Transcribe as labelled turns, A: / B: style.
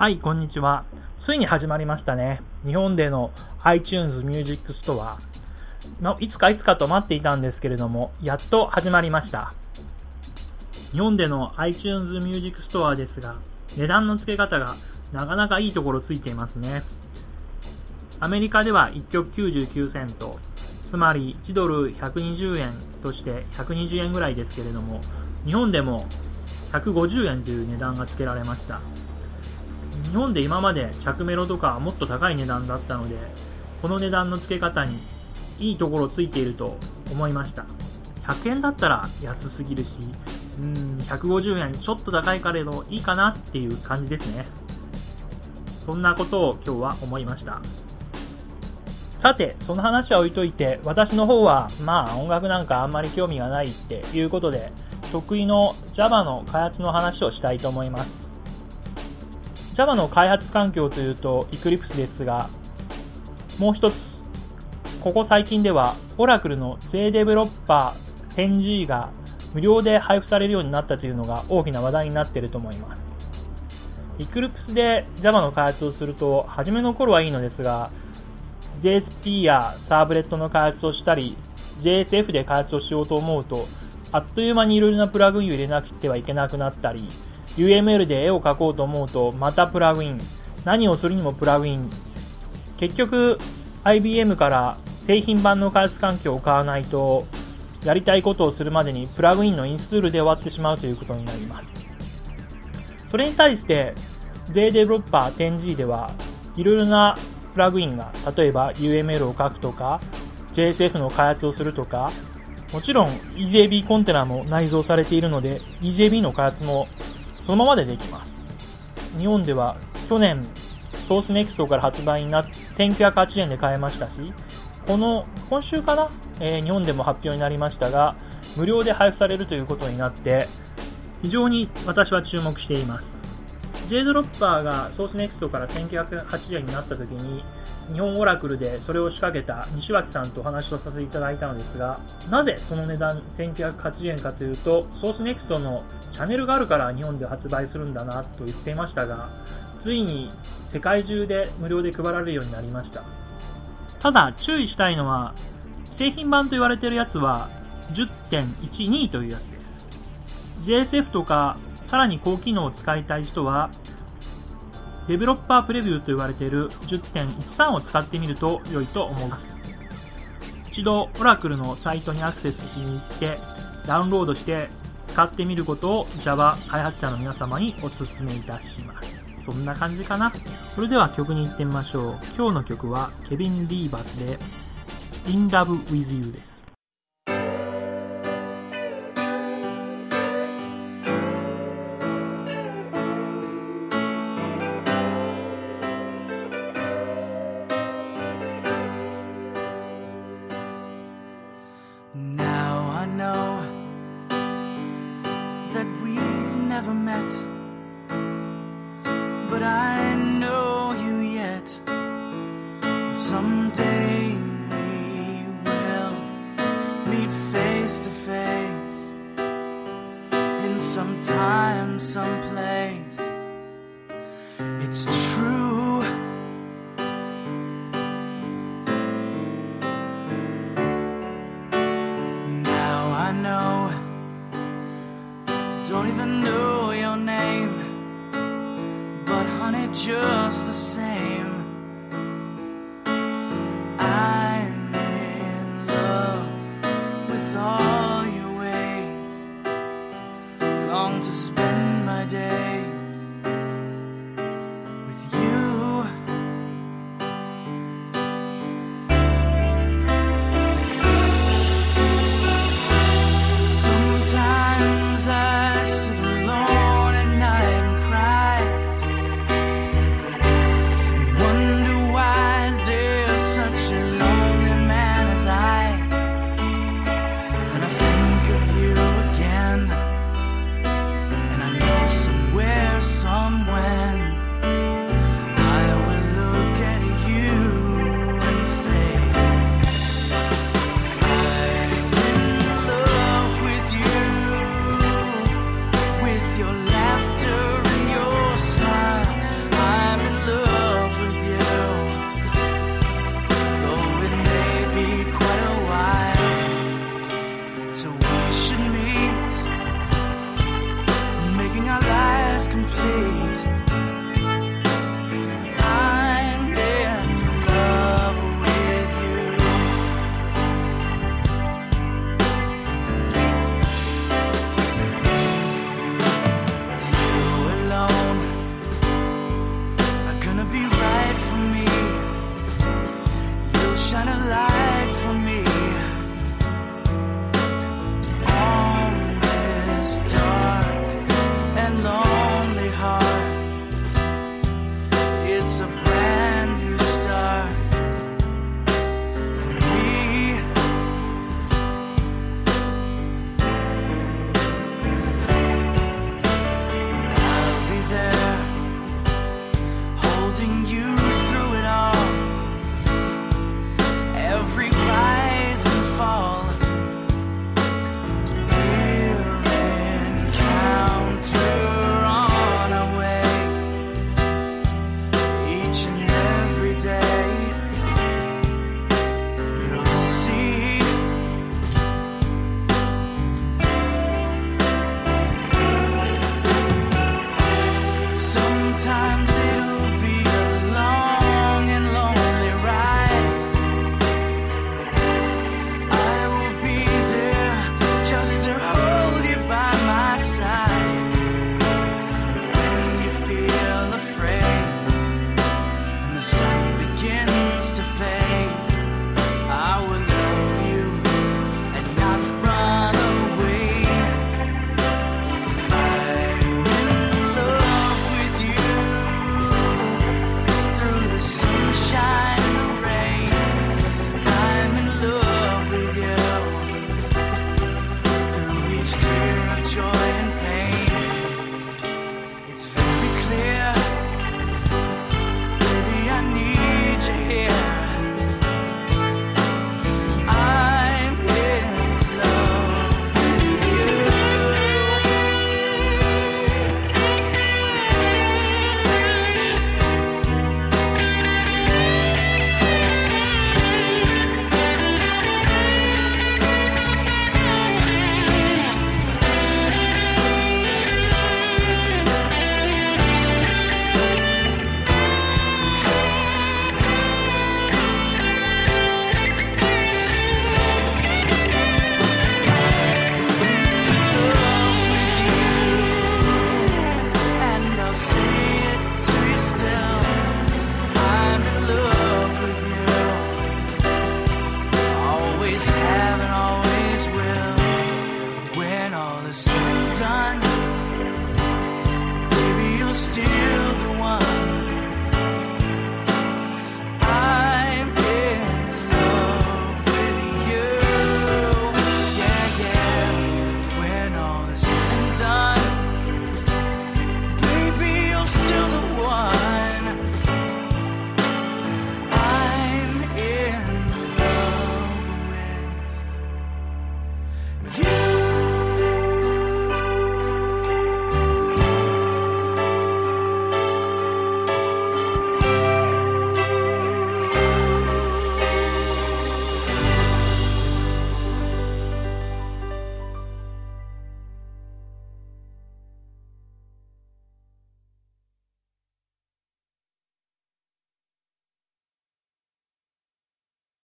A: はい、こんにちは。ついに始まりましたね。日本での iTunes Music Store。のいつかいつかと待っていたんですけれども、やっと始まりました。日本での iTunes Music Store ですが、値段の付け方がなかなかいいところついていますね。アメリカでは1曲99セント、つまり1ドル120円として120円ぐらいですけれども、日本でも150円という値段が付けられました。日本で今まで着メロとかもっと高い値段だったので、この値段の付け方にいいところついていると思いました。100円だったら安すぎるし、うん、150円ちょっと高いからいいかなっていう感じですね。そんなことを今日は思いました。さて、その話は置いといて、私の方は、まあ音楽なんかあんまり興味がないっていうことで、得意の Java の開発の話をしたいと思います。Java の開発環境というと Eclipse ですが、もう一つ、ここ最近では Oracle の JDeveloper 10G が無料で配布されるようになったというのが大きな話題になっていると思います。Eclipse で Java の開発をすると、初めの頃はいいのですが、JSP やサーブレットの開発をしたり、JSF で開発をしようと思うと、あっという間にいろいろなプラグインを入れなくてはいけなくなったり、UML で絵を描こうと思うと、またプラグイン。何をするにもプラグイン。結局、IBM から製品版の開発環境を買わないと、やりたいことをするまでにプラグインのインストールで終わってしまうということになります。それに対して、JDeveloper 10G では、いろいろなプラグインが、例えば UML を書くとか、JSF の開発をするとか、もちろん EJB コンテナも内蔵されているので、EJB の開発もそのままでできます。日本では去年、ソースネクストから発売になって、1908円で買えましたし、この、今週から、えー日本でも発表になりましたが、無料で配布されるということになって、非常に私は注目しています。JDropper がソースネクストから1980円になった時に、日本オラクルでそれを仕掛けた西脇さんとお話をさせていただいたのですが、なぜその値段1980円かというと、ソースネクストのチャンネルがあるから日本で発売するんだなと言っていましたが、ついに世界中で無料で配られるようになりました。ただ注意したいのは、製品版と言われているやつは10.12というやつです。JSF とかさらに高機能を使いたい人は、デベロッパープレビューと言われている10.13を使ってみると良いと思います。一度、オラクルのサイトにアクセスしに行って、ダウンロードして使ってみることを Java 開発者の皆様にお勧めいたします。そんな感じかな。それでは曲に行ってみましょう。今日の曲はケビン・リーバスで In Love With You です。
B: Never met, but I know you yet. Someday we will meet face to face in some time, some place. It's true. Just the same. last time. to fail. still